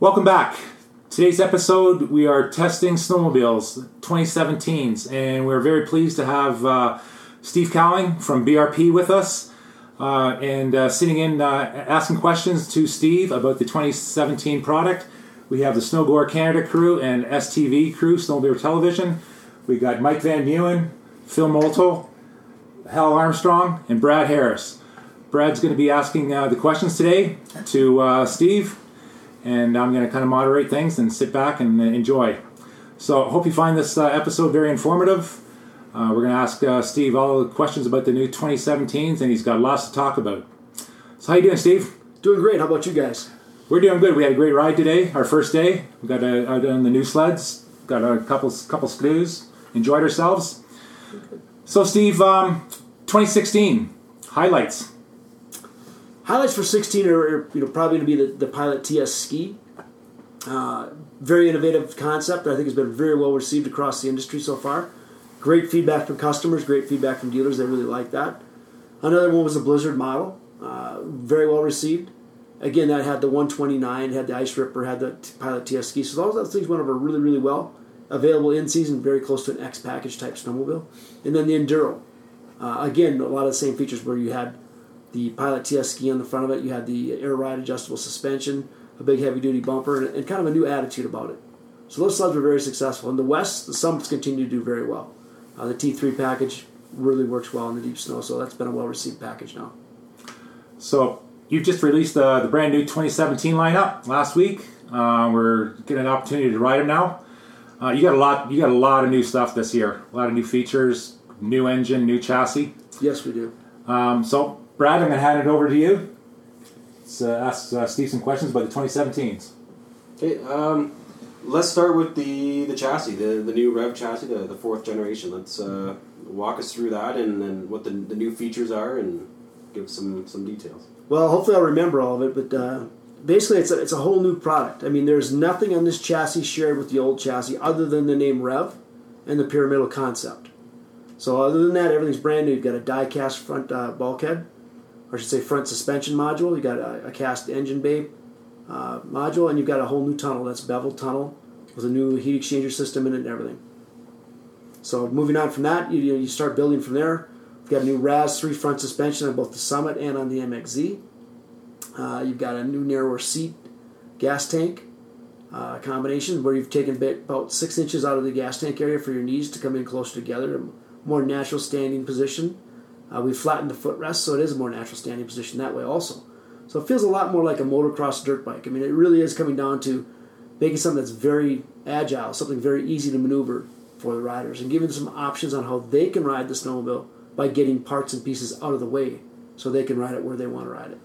Welcome back. Today's episode, we are testing snowmobiles 2017s, and we're very pleased to have uh, Steve Cowing from BRP with us. Uh, and uh, sitting in, uh, asking questions to Steve about the 2017 product. We have the SnowGoer Canada crew and STV crew, Snowmobiler Television. We got Mike Van Meeuwen, Phil Molto, Hal Armstrong, and Brad Harris. Brad's going to be asking uh, the questions today to uh, Steve, and I'm going to kind of moderate things and sit back and uh, enjoy. So, I hope you find this uh, episode very informative. Uh, we're going to ask uh, Steve all the questions about the new 2017s, and he's got lots to talk about. So, how you doing, Steve? Doing great. How about you guys? We're doing good. We had a great ride today, our first day. We got uh, out on the new sleds, got a couple couple screws, enjoyed ourselves. So, Steve, um, 2016 highlights. Highlights for 16 are you know probably going to be the, the Pilot TS ski. Uh, very innovative concept. I think has been very well received across the industry so far. Great feedback from customers. Great feedback from dealers. They really like that. Another one was a Blizzard model. Uh, very well received. Again, that had the 129, had the Ice Ripper, had the Pilot TS ski. So all those things went over really, really well. Available in season, very close to an X package type snowmobile. And then the Enduro. Uh, again, a lot of the same features where you had the Pilot TS ski on the front of it, you had the air ride adjustable suspension, a big heavy duty bumper, and, and kind of a new attitude about it. So those sleds were very successful. In the West, the Summits continue to do very well. Uh, the T3 package really works well in the deep snow, so that's been a well received package now. So, you've just released the, the brand new 2017 lineup last week. Uh, we're getting an opportunity to ride them now. Uh, you got a lot. You got a lot of new stuff this year. A lot of new features, new engine, new chassis. Yes, we do. Um, so, Brad, I'm going to hand it over to you. Let's uh, ask uh, Steve some questions about the 2017s. Okay, um, let's start with the, the chassis, the, the new Rev chassis, the, the fourth generation. Let's uh, walk us through that and, and what the, the new features are and give some, some details. Well, hopefully I'll remember all of it, but uh, basically it's a, it's a whole new product. I mean, there's nothing on this chassis shared with the old chassis other than the name Rev and the pyramidal concept. So other than that, everything's brand new. You've got a die-cast front uh, bulkhead, or I should say front suspension module. You've got a, a cast engine bay uh, module, and you've got a whole new tunnel. That's beveled tunnel with a new heat exchanger system in it and everything. So moving on from that, you, you start building from there. We've got a new RAS 3 front suspension on both the Summit and on the MXZ. Uh, you've got a new narrower seat gas tank uh, combination where you've taken about six inches out of the gas tank area for your knees to come in closer together, a more natural standing position. Uh, we flattened the footrest, so it is a more natural standing position that way also. So it feels a lot more like a motocross dirt bike. I mean, it really is coming down to making something that's very agile, something very easy to maneuver for the riders, and giving them some options on how they can ride the snowmobile by getting parts and pieces out of the way so they can ride it where they want to ride it.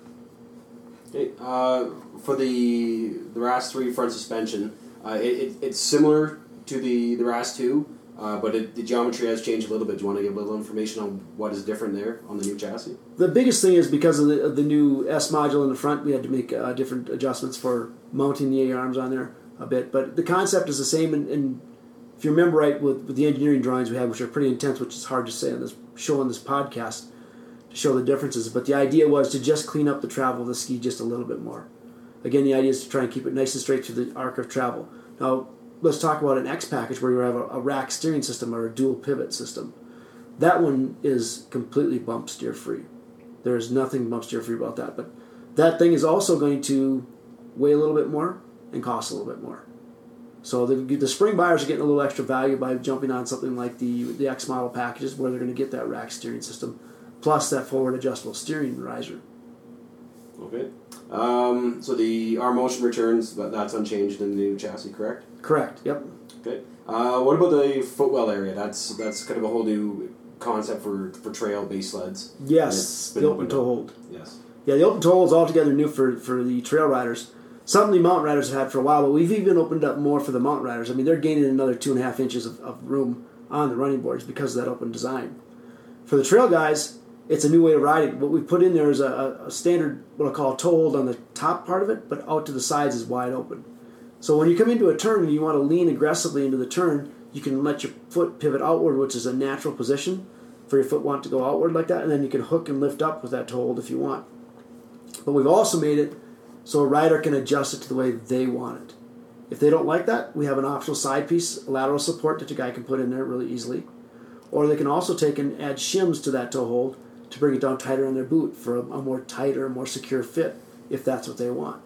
Okay, uh, for the the RAS three front suspension, uh, it, it, it's similar to the the RAS two, uh, but it, the geometry has changed a little bit. Do you want to give a little information on what is different there on the new chassis? The biggest thing is because of the, of the new S module in the front, we had to make uh, different adjustments for mounting the A arms on there a bit. But the concept is the same. And, and if you remember right, with, with the engineering drawings we had, which are pretty intense, which is hard to say on this show on this podcast to show the differences. But the idea was to just clean up the travel of the ski just a little bit more. Again, the idea is to try and keep it nice and straight through the arc of travel. Now, let's talk about an X package where you have a, a rack steering system or a dual pivot system. That one is completely bump steer free. There is nothing bump steer free about that. But that thing is also going to weigh a little bit more and cost a little bit more. So the, the spring buyers are getting a little extra value by jumping on something like the the X model packages where they're going to get that rack steering system plus that forward adjustable steering riser. Okay. Um, so the our motion returns but that's unchanged in the new chassis, correct? Correct. Yep. Okay. Uh, what about the footwell area? That's that's kind of a whole new concept for for trail base sleds. Yes. The open toe hold. Yes. Yeah, the open toe hold is altogether new for for the trail riders. Something the mountain riders have had for a while, but we've even opened up more for the mountain riders. I mean, they're gaining another two and a half inches of, of room on the running boards because of that open design. For the trail guys, it's a new way of riding. What we put in there is a, a standard, what I call a toe hold on the top part of it, but out to the sides is wide open. So when you come into a turn and you want to lean aggressively into the turn, you can let your foot pivot outward, which is a natural position for your foot want to go outward like that, and then you can hook and lift up with that toe hold if you want. But we've also made it so a rider can adjust it to the way they want it. If they don't like that, we have an optional side piece, lateral support that the guy can put in there really easily. Or they can also take and add shims to that toe hold to bring it down tighter in their boot for a, a more tighter, more secure fit, if that's what they want.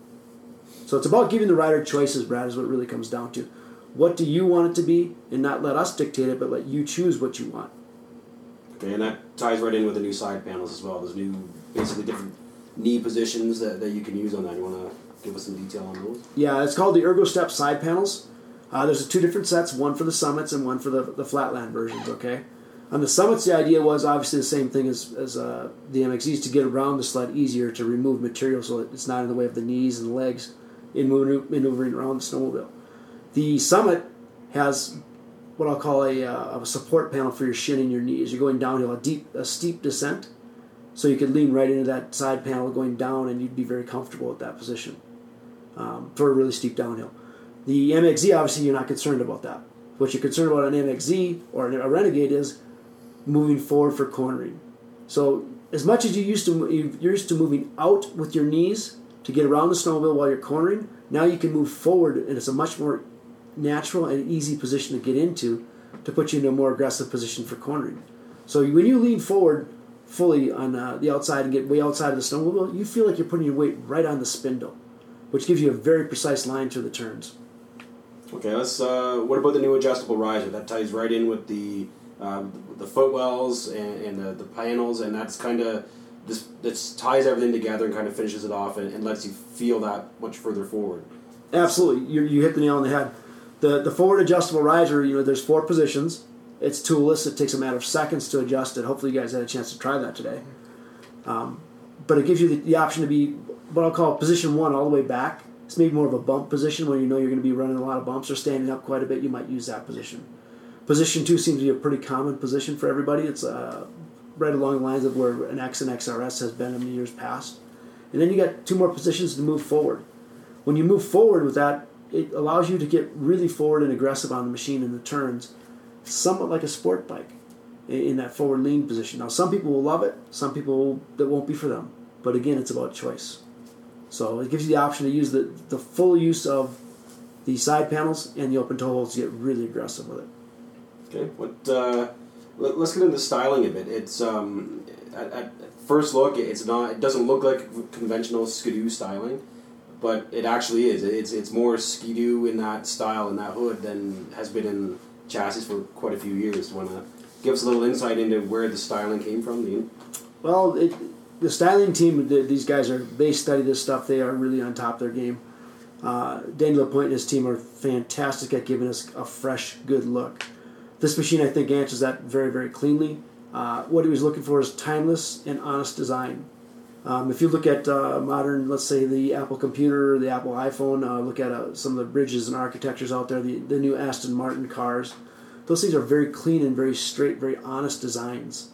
So it's about giving the rider choices, Brad, is what it really comes down to. What do you want it to be, and not let us dictate it, but let you choose what you want. Okay, and that ties right in with the new side panels as well. There's new, basically different knee positions that, that you can use on that. You want to give us some detail on those? Yeah, it's called the Ergo Step side panels. Uh, there's two different sets, one for the summits and one for the, the flatland versions, okay? On the summits, the idea was obviously the same thing as, as uh, the MXZs to get around the sled easier, to remove material so it's not in the way of the knees and the legs in maneuvering around the snowmobile. The summit has what I'll call a, uh, a support panel for your shin and your knees. You're going downhill, a deep, a steep descent, so you could lean right into that side panel going down, and you'd be very comfortable at that position um, for a really steep downhill. The MXZ, obviously, you're not concerned about that. What you're concerned about on MXZ or a Renegade is moving forward for cornering. So as much as you used to you're used to moving out with your knees to get around the snowmobile while you're cornering, now you can move forward, and it's a much more natural and easy position to get into to put you in a more aggressive position for cornering. So when you lean forward fully on uh, the outside and get way outside of the snowmobile, you feel like you're putting your weight right on the spindle, which gives you a very precise line through the turns. Okay, let's. Uh, what about the new adjustable riser? That ties right in with the um, the footwells and, and the, the panels, and that's kind of this this ties everything together and kind of finishes it off and, and lets you feel that much further forward. Absolutely, you, you hit the nail on the head. The the forward adjustable riser, you know, there's four positions. It's toolless. It takes a matter of seconds to adjust it. Hopefully, you guys had a chance to try that today. Um, but it gives you the, the option to be what I'll call position one all the way back. It's maybe more of a bump position where you know you're going to be running a lot of bumps or standing up quite a bit. You might use that position. Position two seems to be a pretty common position for everybody. It's uh, right along the lines of where an X and XRS has been in the years past. And then you got two more positions to move forward. When you move forward with that, it allows you to get really forward and aggressive on the machine in the turns, somewhat like a sport bike in that forward lean position. Now, some people will love it, some people that won't be for them. But again, it's about choice. So it gives you the option to use the, the full use of the side panels and the open toe holds to get really aggressive with it. Okay, what? Uh, let, us get into the styling a bit. It's um, at, at first look, it's not. It doesn't look like conventional skidoo styling, but it actually is. It's it's more skidoo in that style in that hood than has been in chassis for quite a few years. Want to give us a little insight into where the styling came from, Dean? Well, it, the styling team, these guys are they study this stuff. They are really on top of their game. Uh, Denys Lapointe and his team are fantastic at giving us a fresh, good look. This machine, I think, answers that very, very cleanly. Uh, what he was looking for is timeless and honest design. Um, if you look at uh, modern, let's say the Apple computer, the Apple iPhone, uh, look at uh, some of the bridges and architectures out there, the, the new Aston Martin cars, those things are very clean and very straight, very honest designs.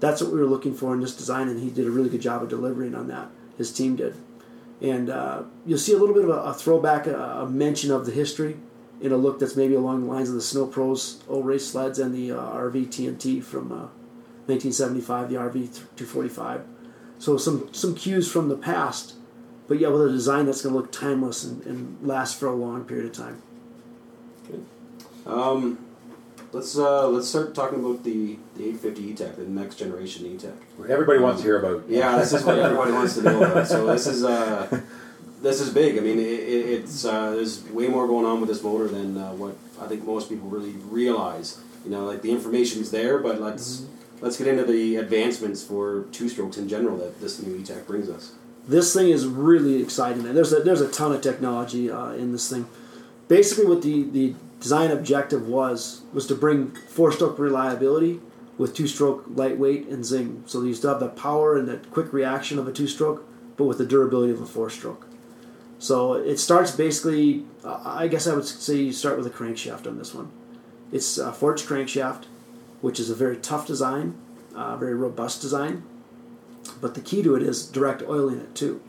That's what we were looking for in this design, and he did a really good job of delivering on that. His team did. And uh, you'll see a little bit of a, a throwback, a, a mention of the history in a look that's maybe along the lines of the Snow Pros old race sleds and the uh, RV TNT from uh, 1975, the RV 245. So some some cues from the past, but yeah, with a design that's going to look timeless and, and, last for a long period of time. Okay. Um, let's uh, let's start talking about the, the 850 E-Tech, the next generation E-Tech. Everybody um, wants to hear about. Yeah, this is what everybody wants to know about. So this is uh, this is big. I mean, it, it's uh, there's way more going on with this motor than uh, what I think most people really realize. You know, like the information's there, but let's mm-hmm. let's get into the advancements for two strokes in general that this new E-Tech brings us. This thing is really exciting. Man. There's a there's a ton of technology uh, in this thing. Basically, what the the design objective was was to bring four stroke reliability with two stroke lightweight and zing. So you still have the power and the quick reaction of a two stroke, but with the durability of a four stroke. So it starts basically, I guess I would say you start with a crankshaft on this one. It's a forged crankshaft, which is a very tough design, uh, very robust design. But the key to it is direct oiling it too.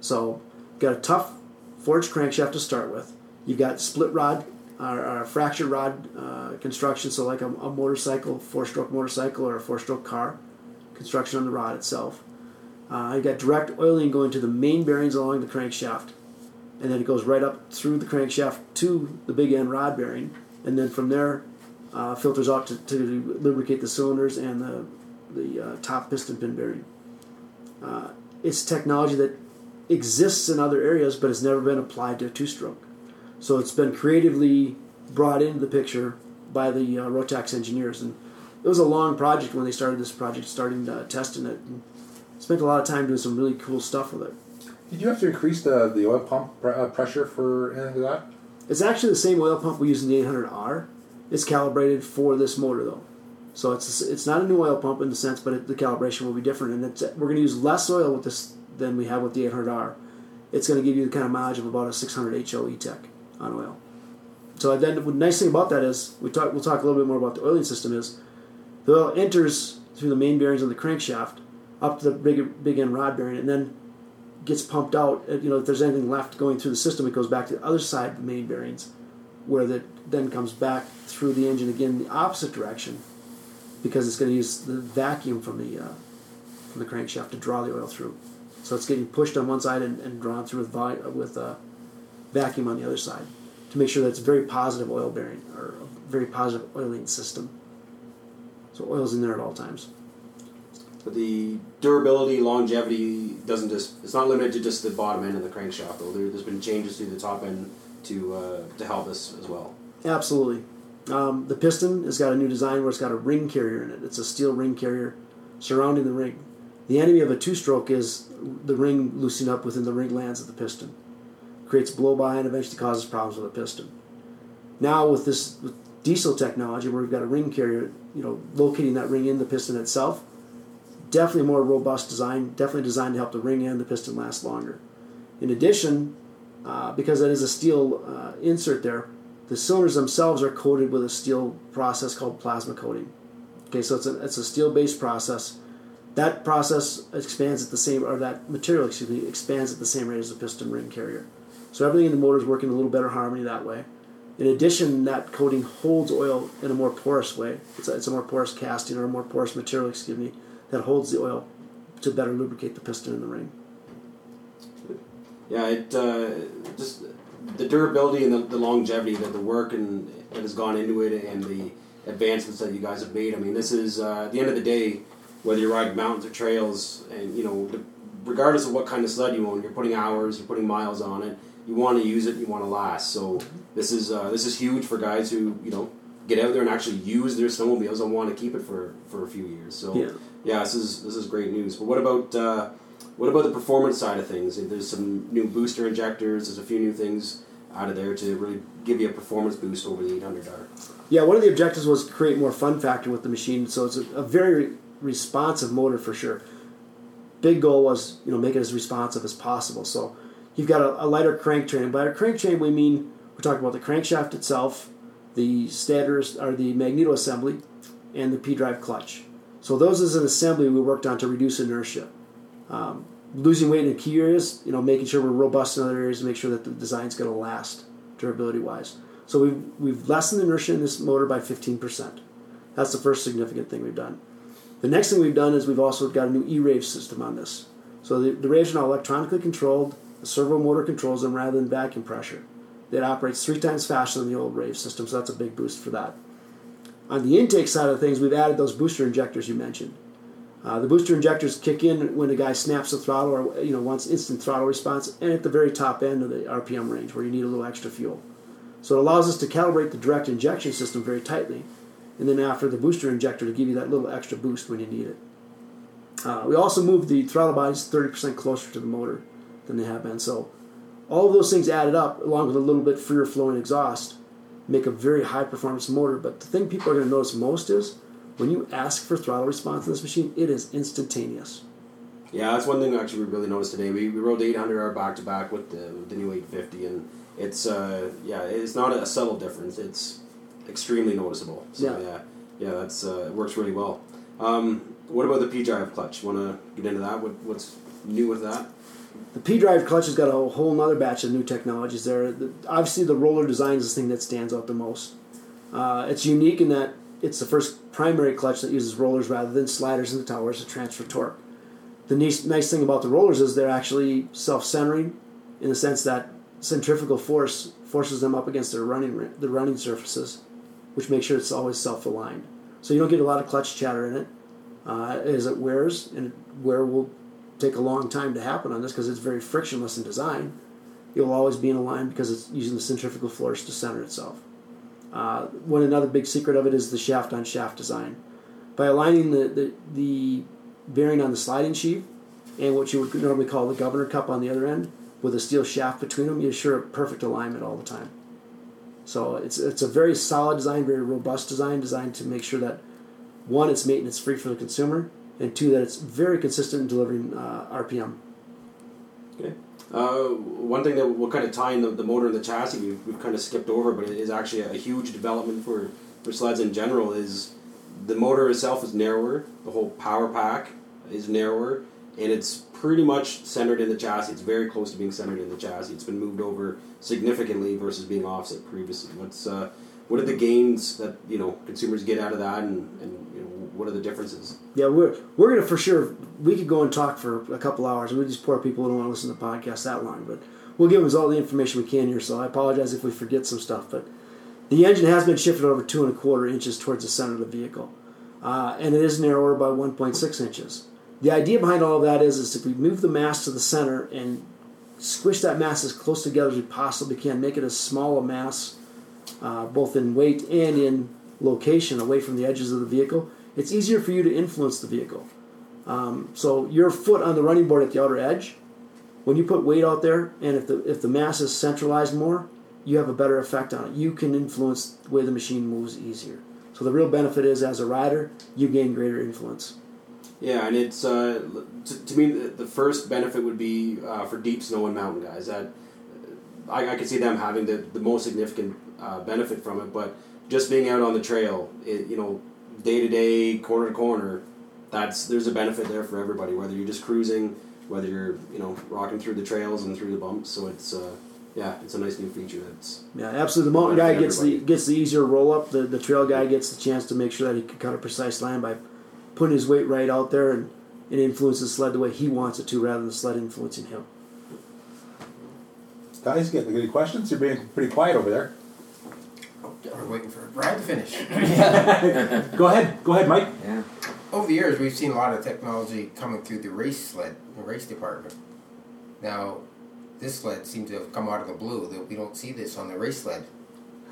So got a tough forged crankshaft to start with. You've got split rod or, or fracture rod uh, construction, so like a, a motorcycle, four-stroke motorcycle or a four-stroke car construction on the rod itself. Uh, you got direct oiling going to the main bearings along the crankshaft, and then it goes right up through the crankshaft to the big end rod bearing, and then from there uh, filters out to, to lubricate the cylinders and the the uh, top piston pin bearing. Uh, it's technology that exists in other areas, but has never been applied to a two-stroke. So it's been creatively brought into the picture by the uh, Rotax engineers, and it was a long project when they started this project, starting uh, testing it. And spent a lot of time doing some really cool stuff with it. Did you have to increase the, the oil pump pr- uh, pressure for anything like that? It's actually the same oil pump we use in the 800R. It's calibrated for this motor though, so it's it's not a new oil pump in the sense, but it, the calibration will be different, and it's, we're going to use less oil with this than we have with the 800R. It's going to give you the kind of mileage of about a 600 HO E-Tech on oil. So then the nice thing about that is we talk we'll talk a little bit more about the oiling system is the oil enters through the main bearings of the crankshaft up to the big big end rod bearing and then gets pumped out. You know if there's anything left going through the system, it goes back to the other side of the main bearings, where that then comes back through the engine again in the opposite direction, because it's going to use the vacuum from the uh, from the crankshaft to draw the oil through. So it's getting pushed on one side and, and drawn through with vi- with uh, vacuum on the other side to make sure that it's a very positive oil bearing or a very positive oiling system. So oil's in there at all times. But the durability, longevity doesn't just it's not limited to just the bottom end of the crankshaft though. There, there's been changes to the top end to uh, to help us as well. Absolutely. Um, the piston has got a new design where it's got a ring carrier in it. It's a steel ring carrier surrounding the ring. The enemy of a two-stroke is the ring loosening up within the ring lands of the piston. Creates blow-by and eventually causes problems with the piston. Now with this with diesel technology, where we've got a ring carrier, you know, locating that ring in the piston itself, definitely more robust design. Definitely designed to help the ring and the piston last longer. In addition, uh, because that is a steel uh, insert there, the cylinders themselves are coated with a steel process called plasma coating. Okay, so it's a, it's a steel-based process. That process expands at the same, or that material, excuse me, expands at the same rate as the piston ring carrier. So everything in the motor is working in a little better harmony that way. In addition, that coating holds oil in a more porous way. It's a, it's a more porous casting or a more porous material, excuse me, that holds the oil to better lubricate the piston in the ring. Yeah, it uh, just the durability and the, the longevity that the work and that has gone into it and the advancements that you guys have made. I mean, this is uh, at the end of the day, whether you're riding mountains or trails, and you know, regardless of what kind of sled you own, you're putting hours, you're putting miles on it. You want to use it, you want to last. So this is uh, this is huge for guys who you know get out there and actually use their snowmobiles and want to keep it for, for a few years. So Yeah. Yeah, this is this is great news. But what about uh, what about the performance side of things? There's some new booster injectors. There's a few new things out of there to really give you a performance boost over the 800R. Yeah, one of the objectives was to create more fun factor with the machine, so it's a, a very responsive motor for sure. Big goal was you know make it as responsive as possible. So you've got a, a lighter crank train. By a crank train, we mean we're talking about the crankshaft itself, the stators or the magneto assembly, and the P drive clutch. So those as an assembly we worked on to reduce inertia. Um, losing weight in key areas, you know, making sure we're robust in other areas to make sure that the design's going to last durability wise. So we've, we've lessened inertia in this motor by 15%. That's the first significant thing we've done. The next thing we've done is we've also got a new E-Rave system on this. So the, the raves are now electronically controlled. The servo motor controls them rather than vacuum pressure. It operates three times faster than the old Rave system, so that's a big boost for that. On the intake side of things, we've added those booster injectors you mentioned. Uh, the booster injectors kick in when the guy snaps the throttle or you know wants instant throttle response, and at the very top end of the RPM range where you need a little extra fuel. So it allows us to calibrate the direct injection system very tightly, and then after the booster injector to give you that little extra boost when you need it. Uh, we also moved the throttle bodies 30% closer to the motor than they have been. So all of those things added up, along with a little bit freer flowing exhaust, make a very high performance motor. But the thing people are going to notice most is when you ask for throttle response in this machine, it is instantaneous. Yeah, that's one thing actually we really noticed today. We, we rode the 800R back to back with the, with the new 850, and it's uh, yeah, it's not a subtle difference. It's extremely noticeable. So Yeah. yeah, yeah, that's uh, it works really well. Um, what about the P drive clutch? Want to get into that? What, what's new with that? The P drive clutch has got a whole other batch of new technologies there. The, obviously, the roller design is the thing that stands out the most. Uh, it's unique in that it's the first primary clutch that uses rollers rather than sliders and the towers to transfer torque. The nice, nice thing about the rollers is they're actually self-centering, in the sense that centrifugal force forces them up against their running the running surfaces, which makes sure it's always self-aligned. So you don't get a lot of clutch chatter in it uh, as it wears, and wear will take a long time to happen on this because it's very frictionless in design. You'll always be in a line because it's using the centrifugal force to center itself. Uh, one another big secret of it is the shaft on shaft design. By aligning the, the, the bearing on the sliding sheave and what you would normally call the governor cup on the other end with a steel shaft between them, you assure a perfect alignment all the time. So it's it's a very solid design, very robust design, designed to make sure that one, it's maintenance free for the consumer, and two, that it's very consistent in delivering uh, RPM. Okay. Uh, one thing that will kind of tie in the, the motor and the chassis, we've, we've kind of skipped over, but it is actually a huge development for, for sleds in general, is the motor itself is narrower, the whole power pack is narrower, and it's pretty much centered in the chassis. It's very close to being centered in the chassis. It's been moved over significantly versus being offset previously. What's uh, what are the gains that you know consumers get out of that, and, and what are the differences? Yeah, we're we're gonna for sure. We could go and talk for a couple hours. We just poor people who don't want to listen to podcasts that long, but we'll give them all the information we can here. So I apologize if we forget some stuff, but the engine has been shifted over two and a quarter inches towards the center of the vehicle, uh, and it is narrower by 1.6 inches. The idea behind all of that is, is if we move the mass to the center and squish that mass as close together as we possibly can, make it as small a mass, uh, both in weight and in location, away from the edges of the vehicle, it's easier for you to influence the vehicle. Um, so your foot on the running board at the outer edge, when you put weight out there, and if the if the mass is centralized more, you have a better effect on it. You can influence the way the machine moves easier. So the real benefit is, as a rider, you gain greater influence. Yeah, and it's uh, to, to me the, first benefit would be uh, for deep snow and mountain guys. That I, I could see them having the, the most significant uh, benefit from it, but just being out on the trail, it, you know, day to day, corner to corner, that's there's a benefit there for everybody. Whether you're just cruising, whether you're you know rocking through the trails and through the bumps, so it's uh, yeah, it's a nice new feature. That's Yeah, absolutely. The mountain guy gets the gets the easier roll up. The the trail guy gets the chance to make sure that he can cut a precise line by putting his weight right out there and, and influence the sled the way he wants it to, rather than the sled influencing him. Guys, getting any questions? You're being pretty quiet over there. We're waiting for Brad to finish. Go ahead, go ahead, Mike. Yeah. Over the years, we've seen a lot of technology coming through the race sled, the race department. Now, this sled seems to have come out of the blue. That we don't see this on the race sled.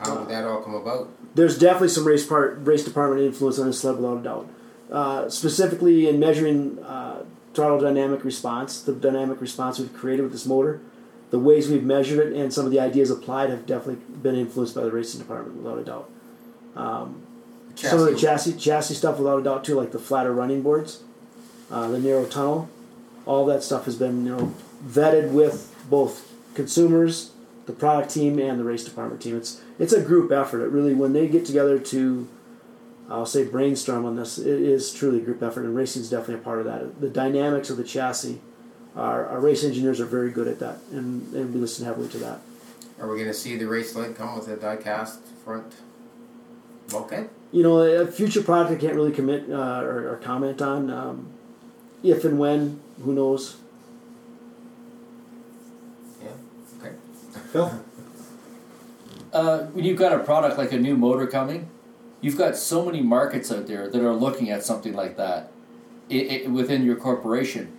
How did that all come about? There's definitely some race part race department influence on this sled without a doubt. Uh, specifically in measuring uh, throttle dynamic response, the dynamic response we've created with this motor, the ways we've measured it, and some of the ideas applied have definitely been influenced by the racing department without a doubt. Um, some of the chassis chassis stuff without a doubt too, like the flatter running boards, uh, the narrow tunnel, all that stuff has been you know vetted with both consumers, the product team, and the race department team. It's it's a group effort. It really when they get together to, I'll say brainstorm on this, it is truly a group effort, and racing is definitely a part of that. The dynamics of the chassis, our, our race engineers are very good at that, and, and we listen heavily to that. Are we going to see the race sled come with a die-cast front bulkhead? you know, a future product I can't really commit uh, or, or comment on. Um, if and when, who knows? Yeah. Okay. Phil? Uh, when you've got a product like a new motor coming, you've got so many markets out there that are looking at something like that i i within your corporation.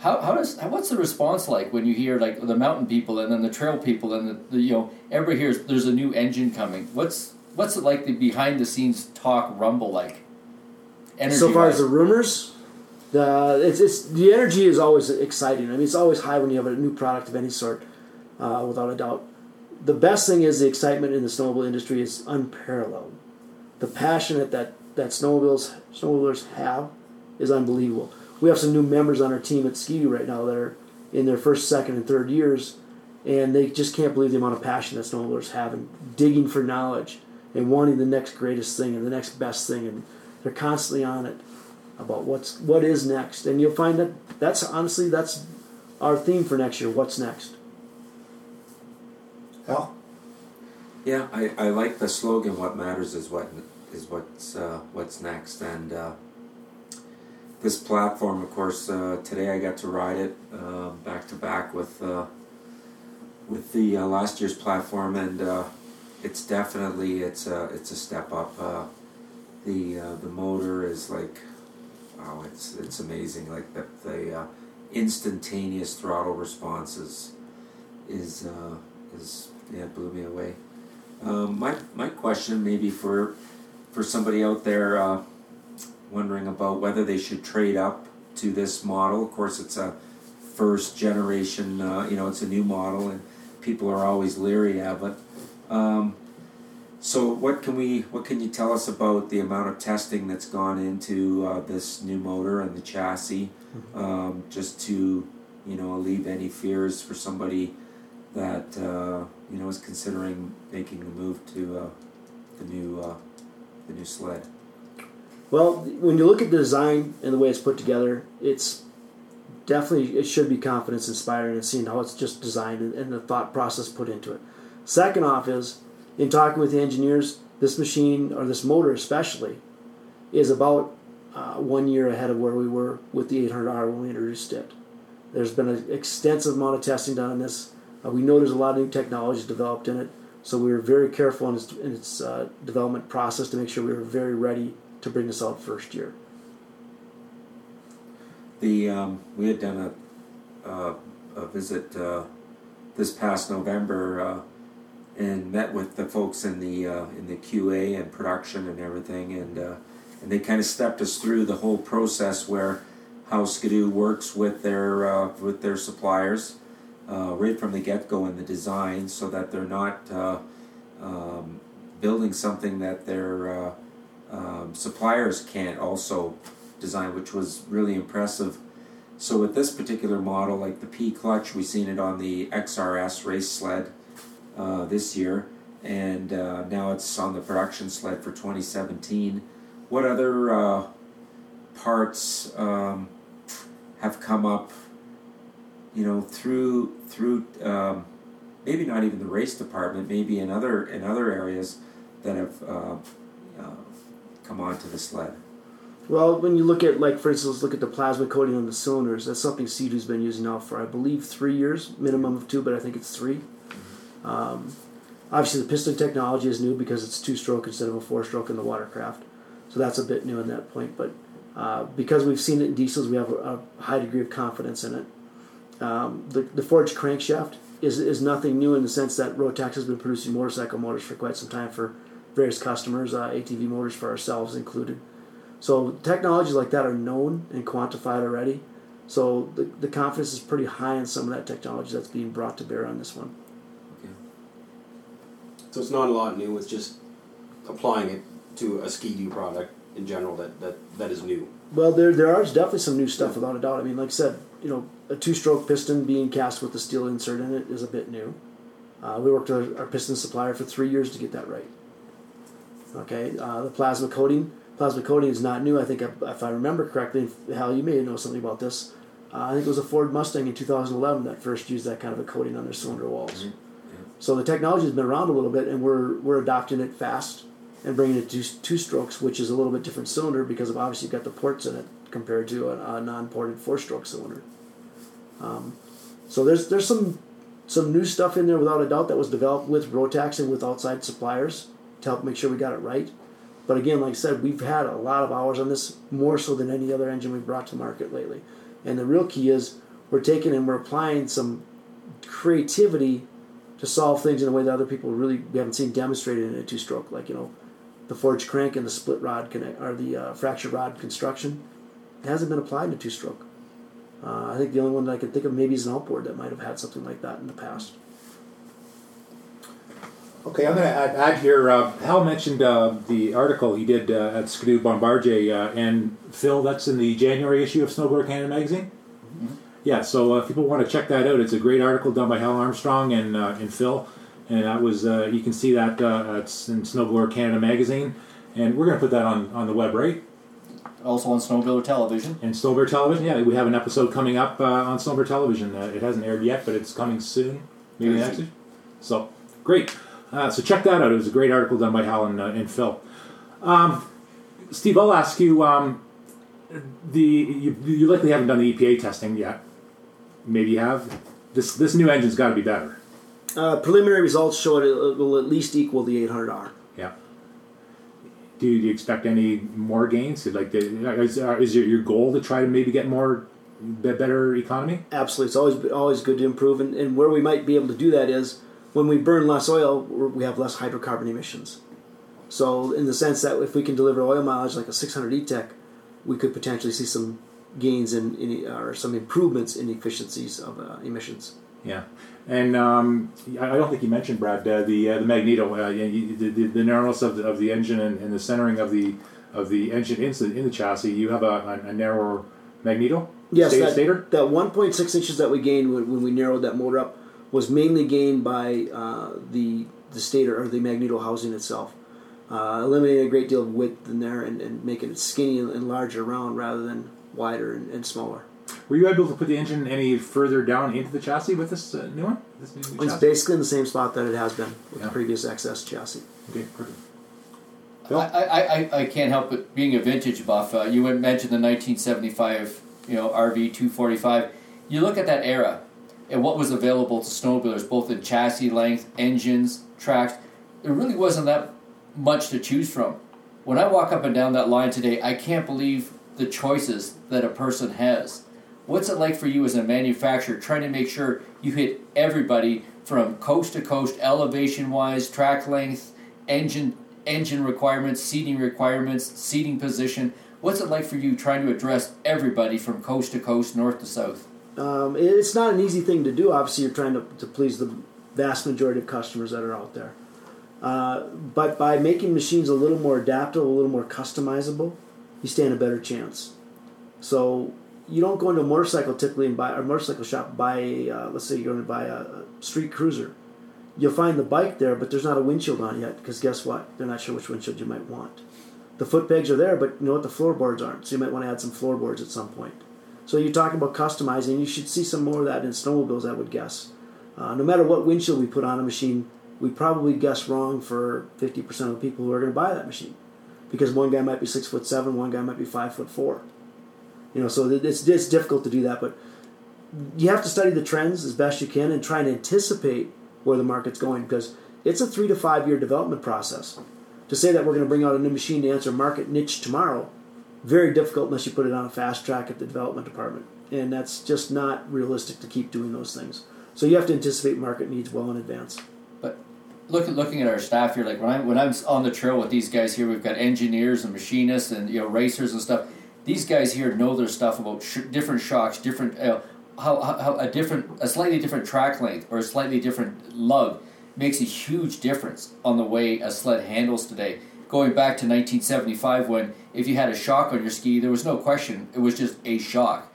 How, how does how, what's the response like when you hear like the mountain people and then the trail people and the, the you know everybody hears there's a new engine coming. What's what's it like the behind the scenes talk rumble like? Energy so far as the rumors, the it's, it's the energy is always exciting. I mean, it's always high when you have a new product of any sort, uh, without a doubt. The best thing is the excitement in the snowmobile industry is unparalleled. The passion that that, that snowmobiles snowmobilers have is unbelievable. We have some new members on our team at Ski right now that are in their first, second, and third years, and they just can't believe the amount of passion that snowmobilers have and digging for knowledge and wanting the next greatest thing and the next best thing, and they're constantly on it about what's what is next. And you'll find that that's honestly that's our theme for next year. What's next? Hal? Yeah, I, I like the slogan. What matters is what is what's uh, what's next, and uh, this platform, of course, uh, today I got to ride it uh, back to back with uh, with the uh, last year's platform, and uh, it's definitely it's a it's a step up. Uh, the the motor is like wow, it's it's amazing. Like the the instantaneous throttle responses is is yeah blew me away. Um, my my question maybe for for somebody out there wondering about whether they should trade up to this model. Of course, it's a first generation. Uh, you know, it's a new model, and people are always leery of it. Um, so, what can we? What can you tell us about the amount of testing that's gone into uh, this new motor and the chassis, um, just to you know alleviate any fears for somebody that uh, you know is considering making the move to uh, the new uh, the new sled. Well, when you look at the design and the way it's put together, it's definitely it should be confidence inspiring and seeing how it's just designed and, and the thought process put into it. Second off is in talking with the engineers, this machine or this motor especially is about uh, one year ahead of where we were with the 800R when we introduced it. There's been an extensive amount of testing done on this. Uh, we know there's a lot of new technologies developed in it, so we were very careful in its, in its uh, development process to make sure we were very ready to bring this out first year. The um, we had done a uh, a visit uh, this past November uh, and met with the folks in the uh, in the QA and production and everything, and uh, and they kind of stepped us through the whole process where how Skidoo works with their uh, with their suppliers right from the get go in the design, so that they're not um, building something that their uh, um, suppliers can't also design, which was really impressive. So with this particular model, like the P clutch, we've seen it on the XRS race sled uh, this year, and uh, now it's on the production sled for 2017. What other uh, parts um, have come up? You know, through through um, maybe not even the race department, maybe in other in other areas that have uh, uh, come onto the sled. Well, when you look at, like, for instance, look at the plasma coating on the cylinders. That's something Sea-Doo's been using now for, I believe, three years, minimum of two, but I think it's 3 Um, obviously, the piston technology is new because it's two-stroke instead of a four-stroke in the watercraft, so that's a bit new in that point. But uh, because we've seen it in diesels, we have a, a high degree of confidence in it. Um, the, the forged crankshaft is, is nothing new in the sense that Rotax has been producing motorcycle motors for quite some time for various customers, uh, ATV motors for ourselves included. So technologies like that are known and quantified already. So the, the confidence is pretty high in some of that technology that's being brought to bear on this one. Okay. So it's not a lot new. It's just applying it to a ski-doo product in general that, that, that is new. Well, there there are definitely some new stuff without a doubt. I mean, like I said, you know, a two-stroke piston being cast with the steel insert in it is a bit new. Uh, we worked with our, our piston supplier for three years to get that right. Okay, uh, the plasma coating. Plasma coating is not new. I think, if, I remember correctly, Hal, you may know something about this. Uh, I think it was a Ford Mustang in 2011 that first used that kind of a coating on their cylinder walls. So the technology has been around a little bit, and we're we're adopting it fast and bringing it to two strokes, which is a little bit different cylinder because of obviously you've got the ports in it compared to a, a non-ported four-stroke cylinder. Um, so there's there's some some new stuff in there without a doubt that was developed with Rotax and with outside suppliers to help make sure we got it right. But again, like I said, we've had a lot of hours on this, more so than any other engine we've brought to market lately. And the real key is we're taking and we're applying some creativity to solve things in a way that other people really we haven't seen demonstrated in a two-stroke, like you know, the forged crank and the split rod connect or the uh, fracture rod construction. It hasn't been applied in a two-stroke. Uh, I think the only one that I can think of maybe is an outboard that might have had something like that in the past. Okay, I'm going to add, add here. Uh, Hal mentioned uh, the article he did uh, at Skidoo Bombardier, uh, and Phil, that's in the January issue of SnowGoer Canada magazine. Yeah, so uh, if people want to check that out, it's a great article done by Hal Armstrong and uh, and Phil, and that was you can see that it's in SnowGoer Canada magazine, and we're going to put that on on the web, right? Also on Snowmobiler Television. And Snowmobiler Television, yeah, we have an episode coming up uh, on Snowmobiler Television. Uh, it hasn't aired yet, but it's coming soon, maybe next week. So great. Uh, so check that out. It was a great article done by Hal and, uh, and Phil. Um, Steve, I'll ask you. Um, the you, you likely haven't done the EPA testing yet. Maybe you have. This this new engine's got to be better. Uh, preliminary results show it will at least equal the 800R. Yeah. Do you, do you expect any more gains? Like, is, uh, is your, your goal to try to maybe get more better economy? Absolutely, it's always always good to improve, and, and where we might be able to do that is when we burn less oil, we're- have less hydrocarbon emissions. So, in the sense that if we can deliver oil mileage like a 600 E-Tech, we could potentially see some gains in, in or some improvements in efficiencies of uh, emissions. Yeah, and um, I don't think you mentioned Brad uh, the uh, the magneto, uh, you- the, the, the narrowness of the, of the engine and, and the centering of the of the engine in the, in the chassis. You have a, a, a narrower magneto. Yes, Sta- that, that 1.6 inches that we gained when, when we narrowed that motor up was mainly gained by uh, the the stator or the magneto housing itself, uh, eliminating a great deal of width in there and, and making it skinny and, and larger around rather than wider and, and smaller. Were you able to put the engine any further down into the chassis with this uh, new one? This new, new It's chassis? basically in the same spot that it has been with Yeah. the previous XS chassis. Okay, perfect. I, I, I, I can't help but being a vintage buff. Uh, you mentioned the 1975, you know, RV 245. You look at that era and what was available to snowmobilers, both in chassis length, engines, tracks. There really wasn't that much to choose from. When I walk up and down that line today, I can't believe the choices that a person has. What's it like for you as a manufacturer trying to make sure you hit everybody from coast to coast, elevation wise, track length, engine engine requirements, seating requirements, seating position? What's it like for you trying to address everybody from coast to coast, north to south? Um, it's not an easy thing to do. Obviously, you're trying to, to please the vast majority of customers that are out there. Uh, but by making machines a little more adaptable, a little more customizable, you stand a better chance. So you don't go into a motorcycle typically and buy a motorcycle shop buy uh, let's say you're going to buy a, street cruiser. You'll find the bike there, but there's not a windshield on it yet because guess what? They're not sure which windshield you might want. The foot pegs are there, but you know what? The floorboards aren't. So you might want to add some floorboards at some point. So you're talking about customizing. You should see some more of that in snowmobiles, I would guess. Uh, no matter what windshield we put on a machine, we probably guess wrong for 50% of the people who are going to buy that machine, because one guy might be six foot seven, one guy might be five foot four. You know, so it's it's difficult to do that, but you have to study the trends as best you can and try and anticipate where the market's going because it's a three to five year development process. To say that we're going to bring out a new machine to answer market niche tomorrow, very difficult unless you put it on a fast track at the development department, and that's just not realistic to keep doing those things. So you have to anticipate market needs well in advance. But look at looking at our staff here, like when I'm when I'm on the trail with these guys here, we've got engineers and machinists and you know racers and stuff. These guys here know their stuff about sh- different shocks, different uh, how, how, how a different a slightly different track length or a slightly different lug makes a huge difference on the way a sled handles today. Going back to 1975, when if you had a shock on your ski, there was no question; it was just a shock.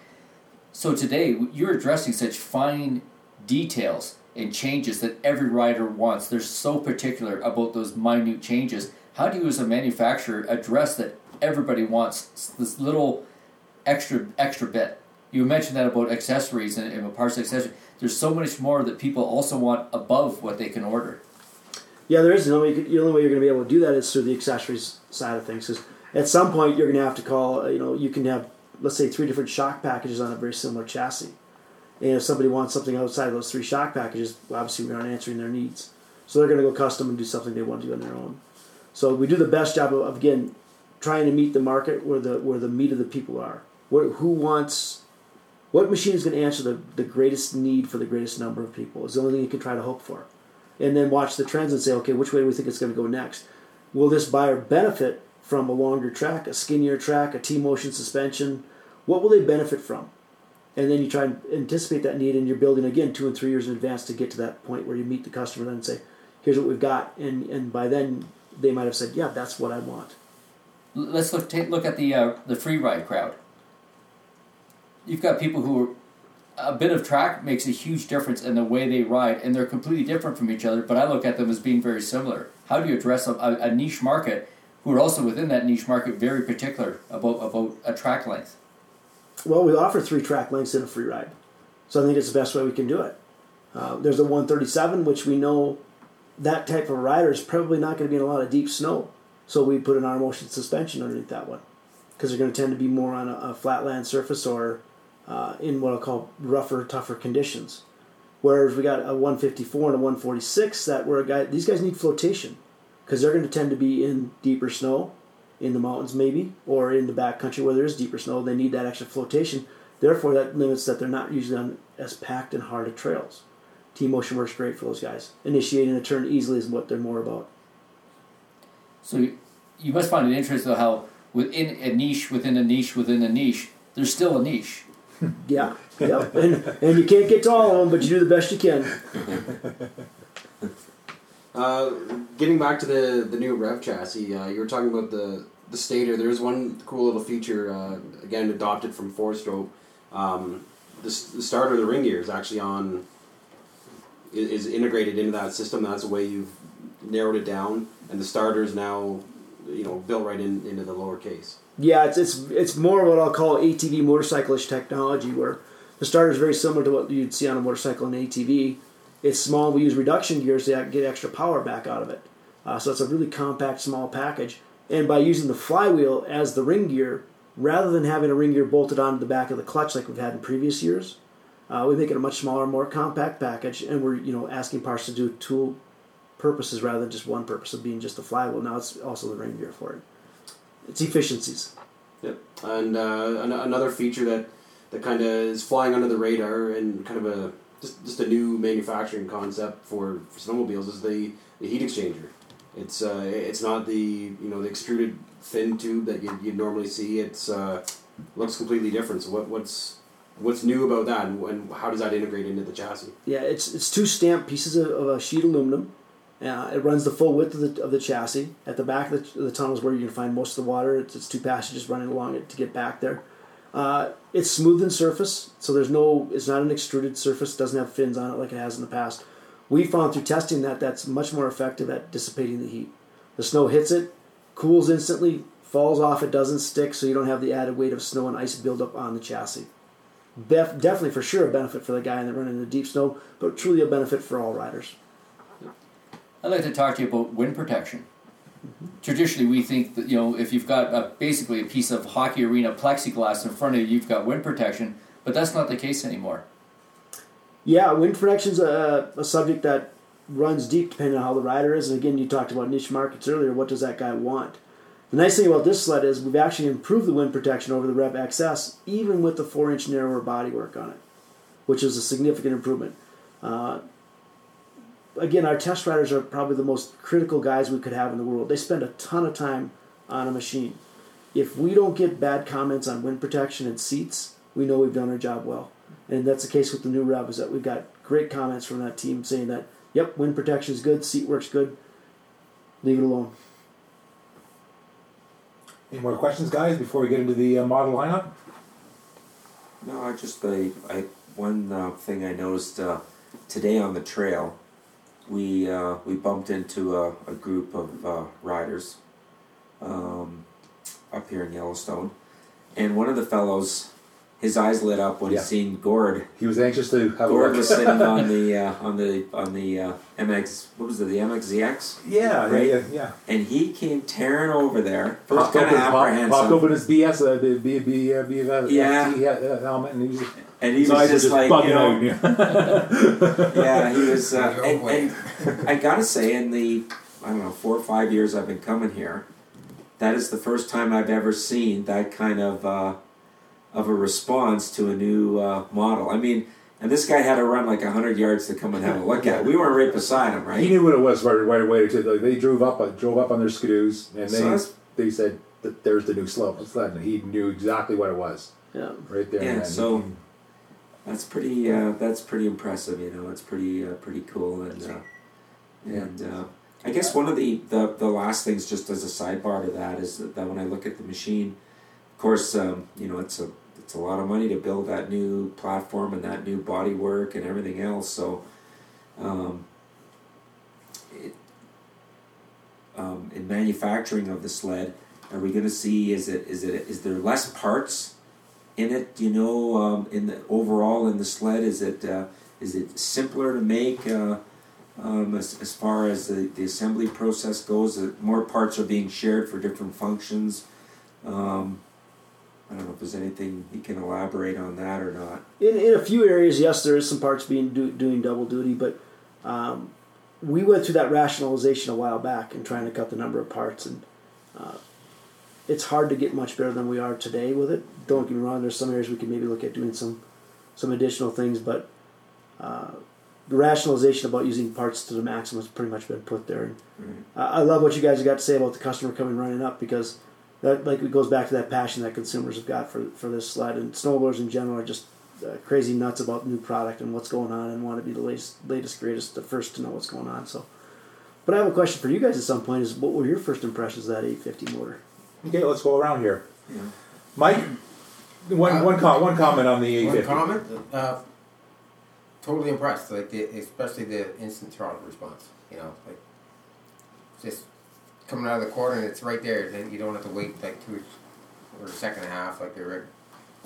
So today, you're addressing such fine details and changes that every rider wants. They're so particular about those minute changes. How do you, as a manufacturer, address that everybody wants this little extra extra bit? You mentioned that about accessories and, and parts accessories. There's so much more that people also want above what they can order. Yeah, there is. The only, the only way you're going to be able to do that is through the accessories side of things. Because at some point, you're going to have to call, uh, you know, you can have, let's say, three different shock packages on a very similar chassis. And if somebody wants something outside of those three shock packages, well, obviously we aren't answering their needs. So they're going to go custom and do something they want to do on their own. So we do the best job of, of again, trying to meet the market where the where the meat of the people are. Where, who wants, what machine is going to answer the, the greatest need for the greatest number of people? Is the only thing you can try to hope for and then watch the trends and say, okay, which way do we think it's going to go next? Will this buyer benefit from a longer track, a skinnier track, a tMotion suspension? What will they benefit from? And then you try and anticipate that need, and you're building again two and three years in advance to get to that point where you meet the customer and say, here's what we've got. And, and by then, they might have said, yeah, that's what I want. Let's look take look at the uh, the free ride crowd. You've got people who are a bit of track makes a huge difference in the way they ride, and they're completely different from each other. But I look at them as being very similar. How do you address a, a niche market who are also within that niche market very particular about about a track length? Well, we offer three track lengths in a free ride. So I think it's the best way we can do it. Uh, there's a 137, which we know that type of rider is probably not going to be in a lot of deep snow. So we put an rMotion suspension underneath that one. because they're going to tend to be more on a, a flatland surface or uh, in what I'll call rougher, tougher conditions. Whereas we got a 154 and a 146 that where a guy these guys need flotation because they're going to tend to be in deeper snow, in the mountains maybe, or in the back country where there is deeper snow. They need that extra flotation. Therefore, that limits that they're not usually on as packed and hard of trails. tMotion works great for those guys. Initiating a turn easily is what they're more about. So you, you must find it interesting though how within a niche within a niche within a niche, there's still a niche. Yeah, yeah, and, and you can't get to all of them, but you do the best you can. Uh, getting back to the the new Rev chassis, uh, you were talking about the the stator. There's one cool little feature uh, again adopted from four stroke. Um, the, the starter the ring gear is actually on is integrated into that system. That's the way you've narrowed it down, and the starter is now you know built right in into the lower case. Yeah, it's it's it's more what I'll call ATV motorcyclish technology, where the starter is very similar to what you'd see on a motorcycle and ATV. It's small. We use reduction gears to get extra power back out of it. Uh, so it's a really compact, small package. And by using the flywheel as the ring gear, rather than having a ring gear bolted onto the back of the clutch like we've had in previous years, uh, we make it a much smaller, more compact package, and we're you know asking parts to do two purposes rather than just one purpose of being just the flywheel. Now it's also the ring gear for it. It's efficiencies. Yep. And uh, an- another feature that, that kind of is flying under the radar and kind of a just, just a new manufacturing concept for, for snowmobiles is the, the heat exchanger. It's uh, it's not the you know the extruded thin tube that you you'd normally see. It's uh, looks completely different. So what what's what's new about that, and, and how does that integrate into the chassis? Yeah, it's it's two stamped pieces of, of a sheet aluminum. Uh, it runs the full width of the, of the chassis. At the back of the, the tunnel is where you can find most of the water. It's, it's two passages running along it to get back there. Uh, it's smooth in surface, so there's no. It's not an extruded surface. Doesn't have fins on it like it has in the past. We found through testing that that's much more effective at dissipating the heat. The snow hits it, cools instantly, falls off. It doesn't stick, so you don't have the added weight of snow and ice buildup on the chassis. Def, definitely for sure a benefit for the guy in the running in the deep snow, but truly a benefit for all riders. I'd like to talk to you about wind protection. Traditionally, we think that you know if you've got a, basically a piece of hockey arena plexiglass in front of you, you've got wind protection. But that's not the case anymore. Yeah, wind protection's a, a subject that runs deep depending on how the rider is. And again, you talked about niche markets earlier. What does that guy want? The nice thing about this sled is we've actually improved the wind protection over the Rev XS, even with the four-inch narrower bodywork on it, which is a significant improvement. Uh, again, our test riders are probably the most critical guys we could have in the world. They spend a ton of time on a machine. If we don't get bad comments on wind protection and seats, we know we've done our job well. And that's the case with the new Rev, is that we've got great comments from that team saying that, yep, wind protection is good, seat works good, leave it alone. Any more questions, guys, before we get into the uh, model lineup? No, I just I, I one uh, thing I noticed uh, today on the trail, we uh, we bumped into a, a group of uh, riders um, up here in Yellowstone, and one of the fellows, his eyes lit up when Yeah. he seen Gord. He was anxious to have a Gord look. was sitting on the uh, on the on the uh, MX. What was it? The MXZX. yeah, Right? yeah, yeah. And he came tearing over there. First kind of apprehensive. popped open his BS, uh, the B, B, uh, B, uh, Yeah. Uh, helmet, and he was, and he was eyes just like, you know, out. Yeah. yeah, he was. Uh, and, and I gotta say, in the I don't know four or five years I've been coming here, that is the first time I've ever seen that kind of uh, of a response to a new uh, model. I mean, and this guy had to run like hundred yards to come and have a look at it. We weren't right beside him, right? He knew what it was right, right away. Too. They drove up, uh, drove up on their skidoos, and they that's- they said that there's the new slope. he knew exactly what it was Yeah. right there. Yeah, and then. so- That's pretty. Uh, that's pretty impressive. You know, it's pretty uh, pretty cool, and uh, and uh, I guess one of the, the the last things, just as a sidebar to that, is that, that when I look at the machine, of course, um, you know, it's a it's a lot of money to build that new platform and that new body work and everything else. So, um, it, um, in manufacturing of the sled, are we going to see? Is it is it is there less parts in it? You know um, in the overall in the sled is it uh, is it simpler to make uh, um, as, as far as the, the assembly process goes? Uh, more parts are being shared for different functions. Um, I don't know if there's anything you can elaborate on that or not. In, in a few areas, yes, there is some parts being do, doing double duty, but um, we went through that rationalization a while back and trying to cut the number of parts, and uh, it's hard to get much better than we are today with it. Don't get me wrong; there's some areas we could maybe look at doing some some additional things, but uh, the rationalization about using parts to the maximum has pretty much been put there. And I I love what you guys have got to say about the customer coming running up because that like it goes back to that passion that consumers have got for for this sled and snowboarders in general are just uh, crazy nuts about new product and what's going on and want to be the latest, latest, greatest, the first to know what's going on. So, but I have a question for you guys at some point: Is what were your first impressions of that 850 motor? Okay, let's go around here. Mike, one, one, com- one comment on the One comment, uh, totally impressed, like the, especially the instant throttle response. You know, like just coming out of the corner and it's right there. Then you don't have to wait like two or a second and a half like the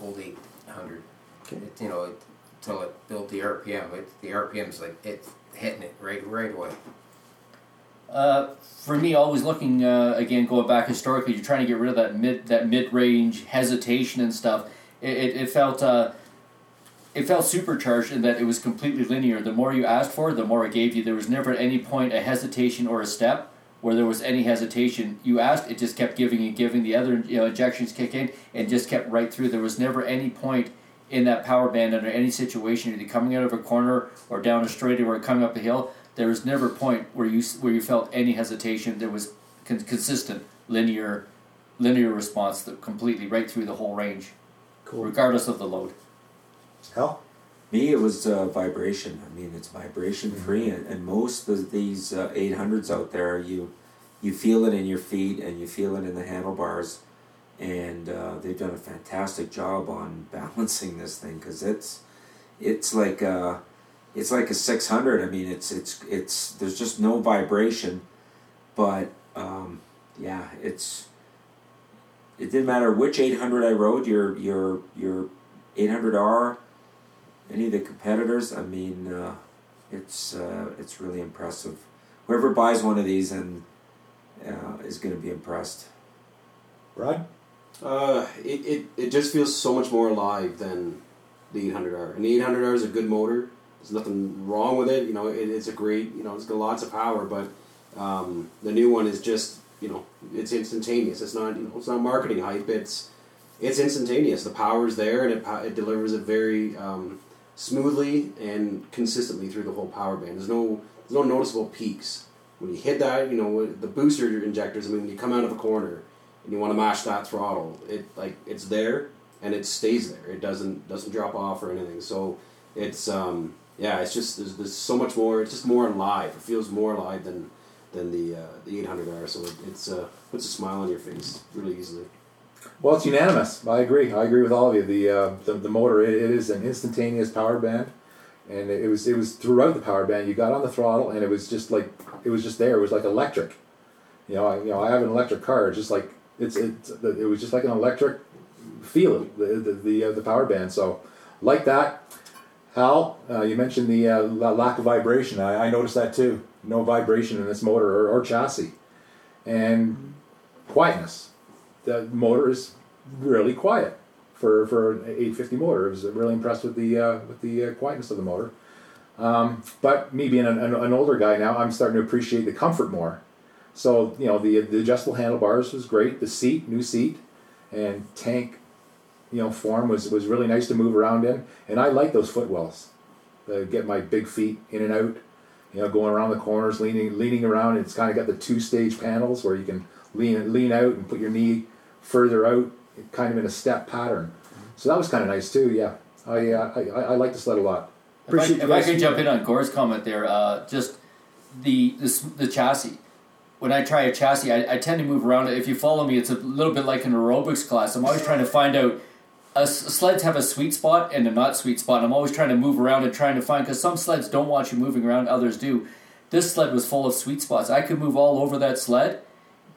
old eight hundred. Okay. It, you know, it, until it built the RPM. It, the RPM's like it's hitting it right right away. Uh, for me, always looking uh, again, going back historically, you're trying to get rid of that mid that mid range hesitation and stuff. It, it, it felt uh, it felt supercharged in that it was completely linear. The more you asked for, the more it gave you. There was never at any point a hesitation or a step where there was any hesitation. You asked, it just kept giving and giving. The other you know injections kick in and just kept right through. There was never any point in that power band under any situation, either coming out of a corner or down a straight or coming up a hill. There was never a point where you where you felt any hesitation. There was con- consistent linear linear response that completely right through the whole range, Cool. regardless of the load. Hal? Me, it was uh, vibration. I mean, it's vibration free, and, and most of these uh, 800s out there, you you feel it in your feet and you feel it in the handlebars, and uh, they've done a fantastic job on balancing this thing because it's it's like a, it's like a 600. I mean, it's it's it's there's just no vibration, but um, yeah, it's it didn't matter which 800 I rode. Your your your 800R any of the competitors, I mean, uh, it's uh, it's really impressive. Whoever buys one of these and uh, is going to be impressed. Rod? Uh, it, it, it just feels so much more alive than the 800R. And the 800R is a good motor. There's nothing wrong with it. You know, it, it's a great, you know, it's got lots of power, but um, the new one is just, you know, it's instantaneous. It's not, you know, it's not marketing hype. It's it's instantaneous. The power's there, and it, it delivers it very um, smoothly and consistently through the whole power band. There's no there's no noticeable peaks when you hit that. You know, the booster injectors. I mean, when you come out of a corner and you want to mash that throttle, it like it's there and it stays there. It doesn't doesn't drop off or anything. So it's um, yeah, it's just there's, there's so much more. It's just more alive. It feels more alive than than the uh, the 800R. So it, it's uh, puts a smile on your face really easily. Well, it's unanimous. I agree. I agree with all of you. The uh, the, the motor it, it is an instantaneous power band, and it was it was throughout the power band. You got on the throttle, and it was just like it was just there. It was like electric. You know, I, you know, I have an electric car. It's just like it's it's it was just like an electric feeling the the the, uh, the power band. So like that. Hal, uh, you mentioned the uh, lack of vibration. I, I noticed that too. No vibration in this motor or, or chassis, and quietness the motor is really quiet for for an 850 motor. I was really impressed with the uh, with the uh, quietness of the motor. Um, but me being an, an, an older guy now, I'm starting to appreciate the comfort more. So you know the the adjustable handlebars was great. The seat, new seat, and tank, you know, form was was really nice to move around in. And I like those footwells, to get my big feet in and out. You know, going around the corners, leaning leaning around. It's kind of got the two stage panels where you can lean lean out and put your knee further out, kind of in a step pattern. So that was kind of nice too. Yeah, I uh, I, I, I like the sled a lot. If I, Appreciate you if I could jump in on Gord's comment there, uh, just the, the the chassis. When I try a chassis, I, I tend to move around. If you follow me, it's a little bit like an aerobics class. I'm always trying to find out. Sleds have a sweet spot and a not sweet spot. I'm always trying to move around and trying to find because some sleds don't want you moving around, others do. This sled was full of sweet spots. I could move all over that sled,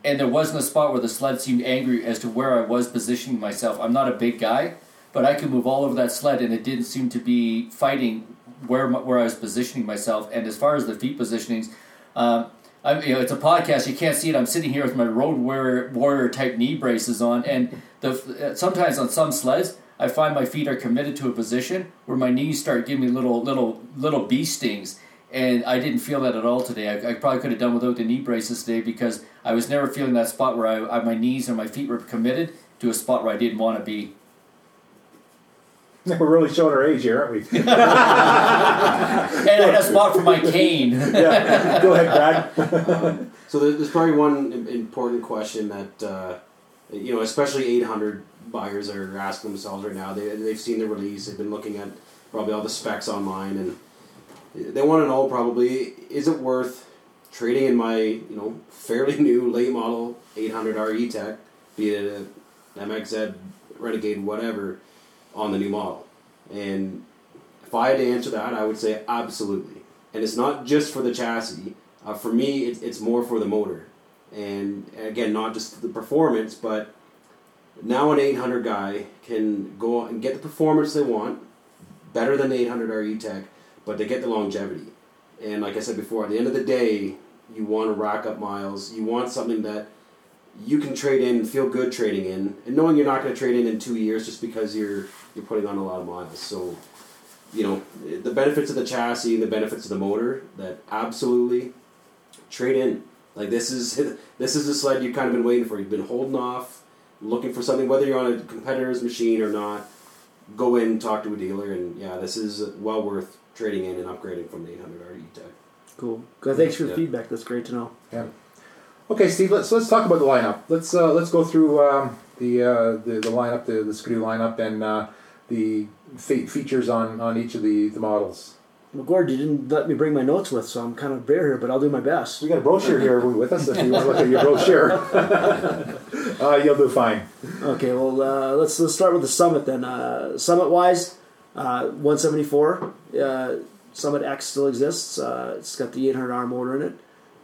and there wasn't a spot where the sled seemed angry as to where I was positioning myself. I'm not a big guy, but I could move all over that sled, and it didn't seem to be fighting where where I was positioning myself. And as far as the feet positionings, um, I'm, you know, it's a podcast. You can't see it. I'm sitting here with my road warrior, warrior type knee braces on, and the uh, sometimes on some sleds, I find my feet are committed to a position where my knees start giving me little, little, little bee stings, and I didn't feel that at all today. I, I probably could have done without the knee braces today because I was never feeling that spot where I, I my knees and my feet were committed to a spot where I didn't want to be. We're really showing our age here, aren't we? And I had a spot for my cane. yeah. Go ahead, Brad. So there's probably one important question that uh, you know, especially 800 buyers are asking themselves right now. They they've seen the release. They've been looking at probably all the specs online, and they want to know probably is it worth trading in my you know fairly new late model 800 R E-Tech, be it a MXZ Renegade, whatever, on the new model. And if I had to answer that, I would say absolutely. And it's not just for the chassis. Uh, for me, it's, it's more for the motor. And again, not just the performance, but now an 800 guy can go and get the performance they want, better than the 800 R E-Tech, but they get the longevity. And like I said before, at the end of the day, you want to rack up miles. You want something that you can trade in, feel good trading in, and knowing you're not going to trade in in two years just because you're you're putting on a lot of miles. So, you know, the benefits of the chassis and the benefits of the motor that absolutely trade in. Like this is this is the sled you've kind of been waiting for. You've been holding off, looking for something, whether you're on a competitor's machine or not. Go in, talk to a dealer, and yeah, this is well worth trading in and upgrading from the 800 R E-Tech. Cool. Good. Thanks for the Yeah. feedback. That's great to know. Yeah. Okay, Steve. Let's let's talk about the lineup. Let's uh, let's go through um, the, uh, the the lineup, the the Skidoo lineup, and uh, the fe- features on, on each of the, the models. Well, Gord, you didn't let me bring my notes with, so I'm kind of bare here, but I'll do my best. We got a brochure here with us. If you want to look at your brochure, uh, you'll do fine. Okay, well, uh, let's let's start with the Summit then. Uh, Summit wise, uh, 174. Uh, Summit X still exists. Uh, it's got the 800R motor in it.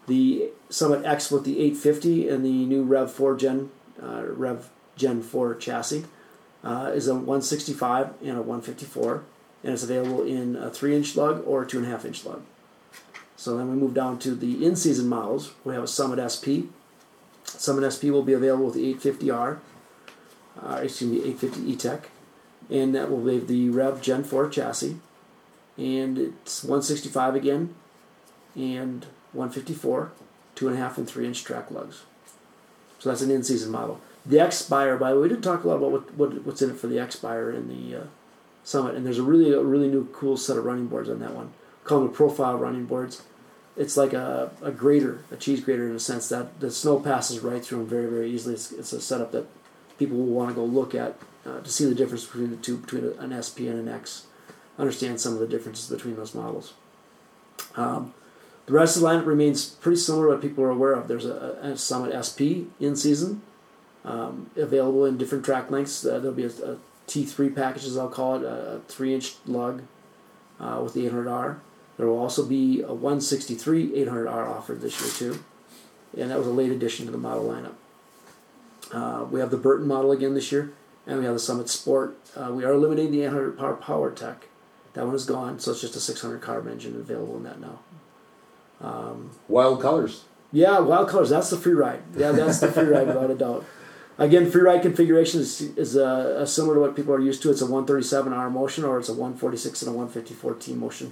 The Summit X with the 850 and the new Rev 4 Gen uh, Rev Gen 4 chassis uh, is a 165 and a 154, and it's available in a three inch lug or a two and a half inch lug. So then we move down to the in season models. We have a Summit SP. Summit SP will be available with the 850R uh, excuse me, 850 E-Tech, and that will be the Rev Gen 4 chassis, and it's 165 again, and 154, two and a half and three inch track lugs. So that's an in-season model. The X Spire, by the way, we didn't talk a lot about what, what what's in it for the X Spire in the uh, Summit, and there's a really a really new cool set of running boards on that one. Call them the profile running boards. It's like a, a grater, a cheese grater in a sense that the snow passes right through them very very easily. It's, it's a setup that people will want to go look at uh, to see the difference between the two, between an SP and an X. Understand some of the differences between those models. Um, the rest of the lineup remains pretty similar what people are aware of. There's a, a Summit SP in season, um, available in different track lengths. Uh, there'll be a, a T3 package, as I'll call it, a, a three inch lug uh, with the 800R. There will also be a 163 800R offered this year, too. And that was a late addition to the model lineup. Uh, we have the Burton model again this year, and we have the Summit Sport. Uh, we are eliminating the 800 power power tech. That one is gone, so it's just a 600 carb engine available in that now. Um, Wild colors. yeah, wild colors. That's the free ride. Yeah, that's the free ride without a doubt. Again, free ride configuration is, is uh, similar to what people are used to. It's a 137 rMotion or it's a 146 and a 154 tMotion,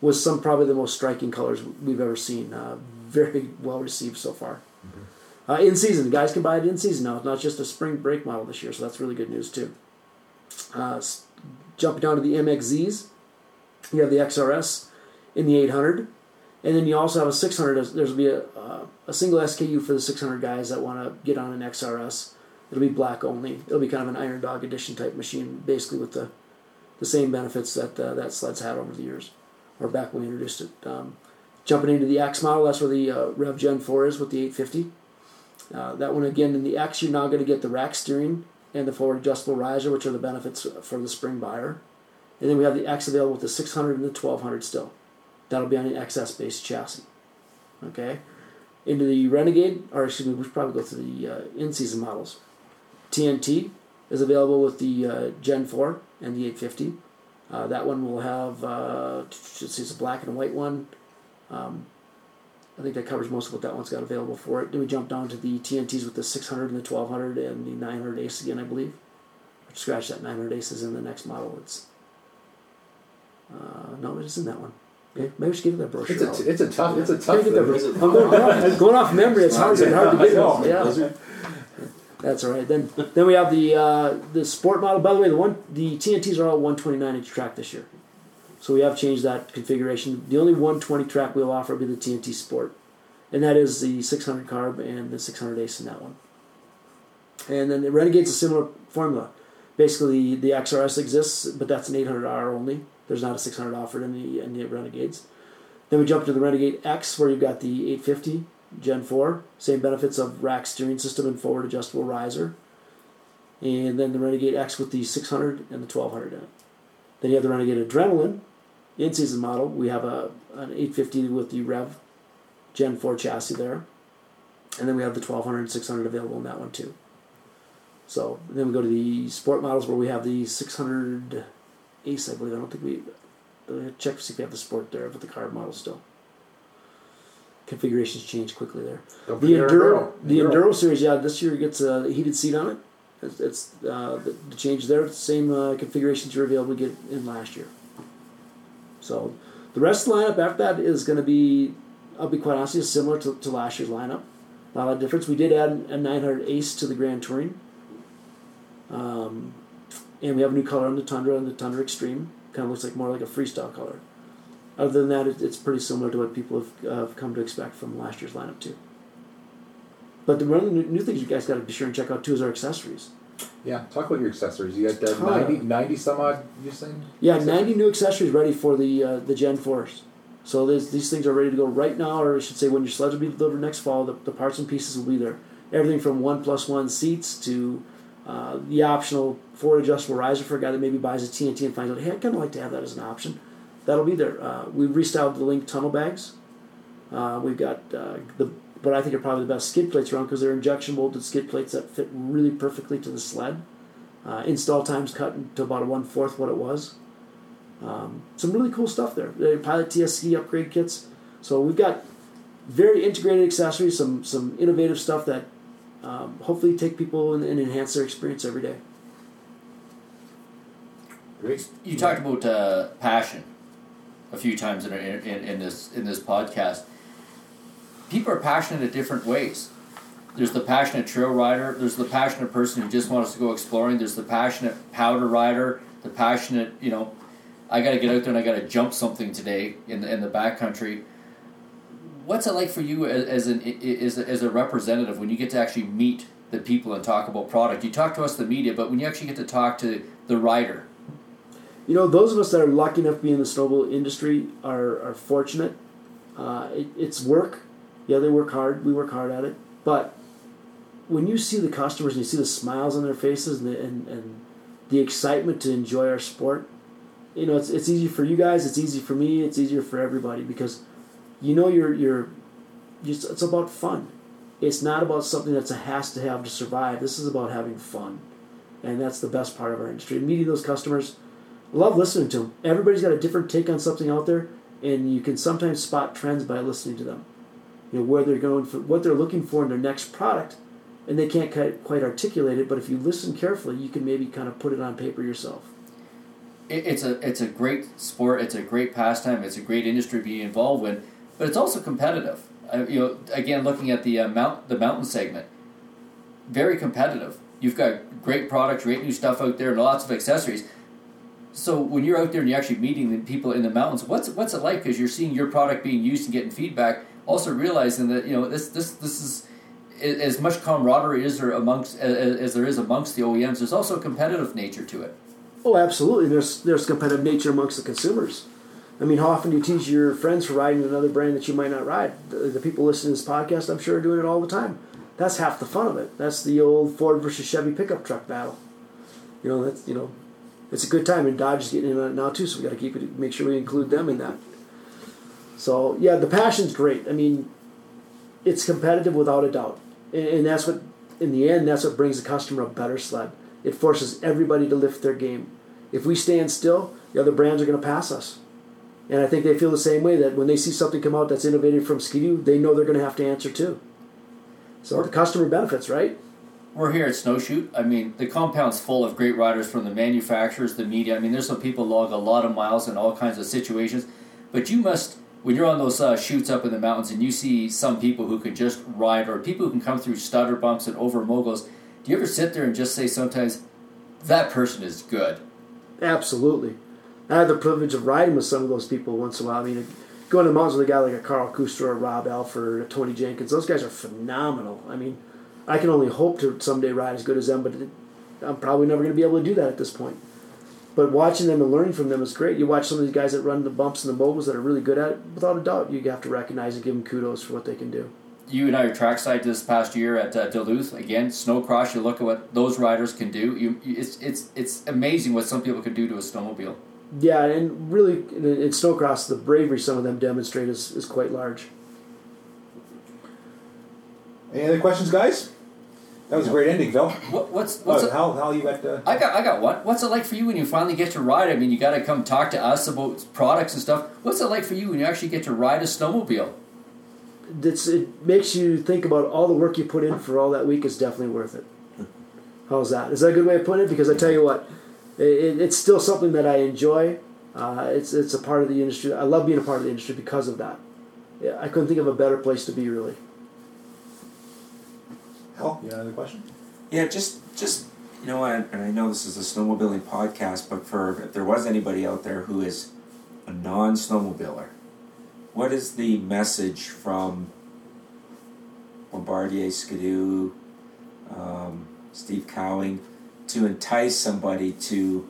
with some probably the most striking colors we've ever seen. Uh, very well received so far. Uh, in season, guys can buy it in season now. It's not just a spring break model this year, so that's really good news too. Uh, jumping down to the MXZs, you have the XRS in the 800, and then you also have a 600. There's there'll be a, uh, a single SKU for the 600 guys that want to get on an XRS. It'll be black only. It'll be kind of an Iron Dog edition type machine, basically with the the same benefits that uh, that sled's had over the years, or back when we introduced it. Um, jumping into the X model, that's where the uh, Rev Gen 4 is with the 850. Uh, that one again in the X, you're now going to get the rack steering and the forward adjustable riser, which are the benefits for the spring buyer. And then we have the X available with the 600 and the 1200 still. That'll be on an XS based chassis. Okay. Into the Renegade, or excuse me, we should probably go through the uh, in season models. TNT is available with the uh, Gen 4 and the 850. Uh, that one will have, uh, it's a black and white one. Um, I think that covers most of what that one's got available for it. Then we jump down to the TNTs with the 600 and the 1200 and the 900 Ace again, I believe. Scratch that 900 Ace is in the next model. It's uh, no, it isn't that one. Okay, maybe we should give it that brochure. It's a, out. it's a tough. It's a tough. thing. It- I'm going, I'm going off memory. It's hard, it's hard to get. Know. Yeah. That's all right. Then then we have the uh, the sport model. By the way, the one the TNTs are all 129 inch track this year, so we have changed that configuration. The only 120 track we'll offer will be the TNT Sport, and that is the 600 carb and the 600 Ace in that one. And then the Renegade's a similar formula. Basically, the XRS exists, but that's an 800R only. There's not a 600 offered in the in the Renegades. Then we jump to the Renegade X, where you've got the 850 Gen 4, same benefits of rack steering system and forward adjustable riser. And then the Renegade X with the 600 and the 1200 in it. Then you have the Renegade Adrenaline, in season model. We have a an 850 with the Rev Gen 4 chassis there. And then we have the 1200 and 600 available in that one too. So then we go to the sport models where we have the 600 Ace, I believe. I don't think we. uh, Check to see if we have the sport there, but the carb model still. Configurations change quickly there. Don't The Enduro, the Enduro. Enduro series, yeah, this year gets a heated seat on it. It's, it's uh, the, the change there. The same uh, configurations you're able to get in last year. So the rest of the lineup after that is going to be, I'll be quite honest, you, similar to, to last year's lineup. Not a lot of difference. We did add a 900 Ace to the Grand Touring. Um, and we have a new color on the Tundra and the Tundra Extreme. Kind of looks like more like a freestyle color. Other than that, it, it's pretty similar to what people have, uh, have come to expect from last year's lineup too. But the, one of the new, new things you guys got to be sure and check out too is our accessories. Yeah, talk about your accessories. You got uh, Ton. 90, 90 some odd. you're saying? Yeah, 90 new accessories ready for the uh, the Gen 4s. So these things are ready to go right now, or I should say when your sleds will be delivered next fall, the, the parts and pieces will be there. Everything from one plus one seats to uh, the optional forward adjustable riser for a guy that maybe buys a TNT and finds out, hey, I kind of like to have that as an option. That'll be there. Uh, we've restyled the LinQ tunnel bags. Uh, we've got uh, the what I think are probably the best skid plates around because they're injection molded skid plates that fit really perfectly to the sled. Uh, install times cut to about a one fourth what it was. Um, some really cool stuff there. The Pilot TSC upgrade kits. So we've got very integrated accessories, some some innovative stuff that um, hopefully take people and, and enhance their experience every day. Great. You talked about uh, passion a few times in, in, in this in this podcast. People are passionate in different ways. There's the passionate trail rider. There's the passionate person who just wants to go exploring. There's the passionate powder rider. The passionate, you know, I got to get out there and I got to jump something today in the, in the backcountry. What's it like for you as, as an as as a representative when you get to actually meet the people and talk about product? You talk to us, the media, but when you actually get to talk to the rider, You know, those of us that are lucky enough to be in the snowmobile industry are, are fortunate. Uh, it, it's work. Yeah, they work hard. We work hard at it. But when you see the customers and you see the smiles on their faces and the, and, and the excitement to enjoy our sport, you know, it's, it's easy for you guys. It's easy for me. It's easier for everybody because you know you're you're just it's about fun. It's not about something that's a has to have to survive. This is about having fun, and that's the best part of our industry. Meeting those customers, love listening to them. Everybody's got a different take on something out there, and you can sometimes spot trends by listening to them. You know where they're going for what they're looking for in their next product, and they can't quite, articulate it. But if you listen carefully, you can maybe kind of put it on paper yourself. it's a it's a great sport. It's a great pastime. It's a great industry to be involved with, but it's also competitive. You know, again, looking at the uh, mount the mountain segment, very competitive. You've got great products, great new stuff out there, and lots of accessories. So when you're out there and you're actually meeting the people in the mountains, what's what's it like? Because you're seeing your product being used and getting feedback. Also realizing that you know this this this is as much camaraderie is there amongst as, as there is amongst the OEMs. There's also a competitive nature to it. Oh, absolutely. There's there's competitive nature amongst the consumers. I mean, how often do you teach your friends for riding another brand that you might not ride? The, the people listening to this podcast, I'm sure, are doing it all the time. That's half the fun of it. That's the old Ford versus Chevy pickup truck battle. You know, that's you know, it's a good time, and Dodge is getting in on it now too. So we got to keep it, make sure we include them in that. So yeah, the passion's great. I mean, it's competitive without a doubt, and, and that's what, in the end, that's what brings the customer a better sled. It forces everybody to lift their game. If we stand still, the other brands are going to pass us. And I think they feel the same way that when they see something come out that's innovative from Skidoo, they know they're going to have to answer too. So the customer benefits, right? We're here at Snowshoot. I mean, the compound's full of great riders from the manufacturers, the media. I mean, there's some people log a lot of miles in all kinds of situations. But you must, when you're on those uh, shoots up in the mountains and you see some people who can just ride or people who can come through stutter bumps and over moguls, do you ever sit there and just say sometimes, that person is good? Absolutely. I had the privilege of riding with some of those people once in a while. I mean, going to the mountains with a guy like a Carl Kuster or Rob Alford or Tony Jenkins, those guys are phenomenal. I mean, I can only hope to someday ride as good as them, but I'm probably never going to be able to do that at this point. But watching them and learning from them is great. You watch some of these guys that run the bumps and the moguls that are really good at it, without a doubt, you have to recognize and give them kudos for what they can do. You and I are trackside this past year at uh, Duluth again. snowcross. You look at what those riders can do. You, it's it's it's amazing what some people can do to a snowmobile. Yeah, and really, in, in snowcross, the bravery some of them demonstrate is, is quite large. Any other questions, guys? That was a great ending, Phil. What, what's what's Oh, it, Hal, Hal, you got. Uh, I got I got one. What's it like for you when you finally get to ride? I mean, you got to come talk to us about products and stuff. What's it like for you when you actually get to ride a snowmobile? It's, it makes you think about all the work you put in for all that week is definitely worth it. How's that? Is that a good way of putting it? Because I tell you what, it, it's still something that I enjoy. Uh, it's it's a part of the industry. I love being a part of the industry because of that. Yeah, I couldn't think of a better place to be, really. Hal, you got another question? Yeah, just just you know, and, and I know this is a snowmobiling podcast, but for if there was anybody out there who is a non-snowmobiler, what is the message from Bombardier, Skidoo, um, Steve Cowing to entice somebody to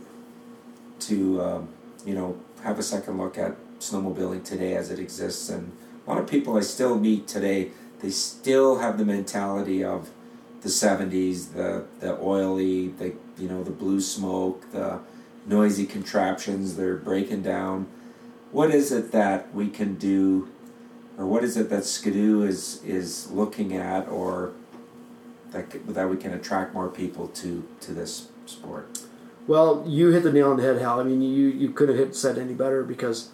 to um, you know have a second look at snowmobiling today as it exists? And a lot of people I still meet today, they still have the mentality of the 70s the the oily the you know the blue smoke the noisy contraptions they're breaking down what is it that we can do or what is it that skidoo is is looking at or that that we can attract more people to to this sport Well, you hit the nail on the head, Hal. I mean, you you couldn't have said any better because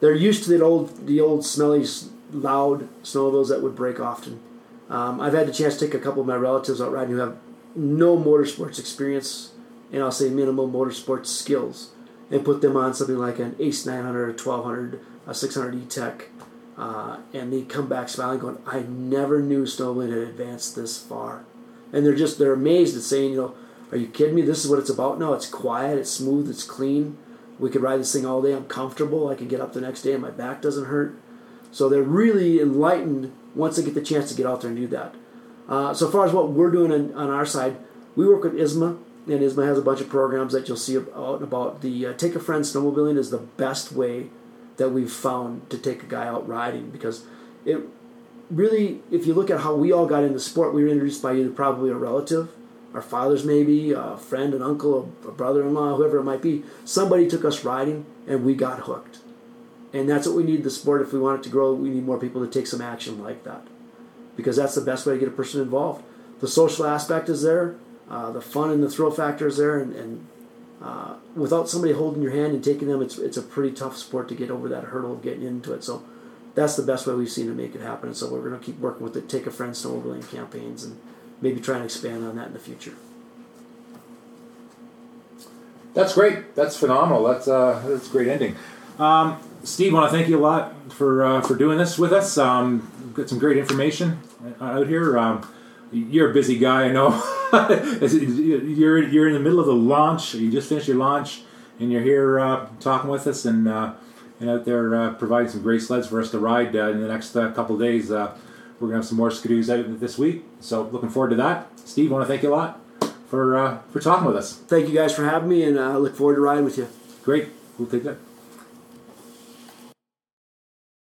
they're used to the old the old smelly, loud snowmobiles that would break often. Um, I've had the chance to take a couple of my relatives out riding who have no motorsports experience and I'll say minimal motorsports skills and put them on something like an Ace 900, a 1200, a 600 E-Tech, uh, and they come back smiling, going, "I never knew snowmobiling had advanced this far," and they're just they're amazed at saying, you know, "Are you kidding me? This is what it's about now. It's quiet, it's smooth, it's clean. We could ride this thing all day. I'm comfortable. I can get up the next day and my back doesn't hurt." So they're really enlightened once they get the chance to get out there and do that. Uh, so far as what we're doing on, on our side, we work with ISMA, and ISMA has a bunch of programs that you'll see out about. The uh, Take a Friend Snowmobiling is the best way that we've found to take a guy out riding because it really, if you look at how we all got into sport, we were introduced by either probably a relative, our fathers maybe, a friend, an uncle, a, brother-in-law, whoever it might be. Somebody took us riding, and we got hooked. And that's what we need the sport. If we want it to grow, we need more people to take some action like that. Because that's the best way to get a person involved. The social aspect is there, uh, the fun and the thrill factor is there, and, and uh, without somebody holding your hand and taking them, it's, it's a pretty tough sport to get over that hurdle of getting into it. So that's the best way we've seen to make it happen. And so we're going to keep working with the Take a Friend snowmobiling campaigns and maybe try and expand on that in the future. That's great. That's phenomenal. That's uh, that's a great ending. Um, Steve, want to thank you a lot for uh, for doing this with us. Um, got some great information out here. Um, you're a busy guy, I know. you're you're in the middle of the launch. You just finished your launch, and you're here uh, talking with us and uh, and out there uh, providing some great sleds for us to ride uh, in the next uh, couple of days. Uh, we're gonna have some more skidoos out this week, so looking forward to that. Steve, want to thank you a lot for uh, for talking with us. Thank you guys for having me, and I uh, look forward to riding with you. Great, we'll take that.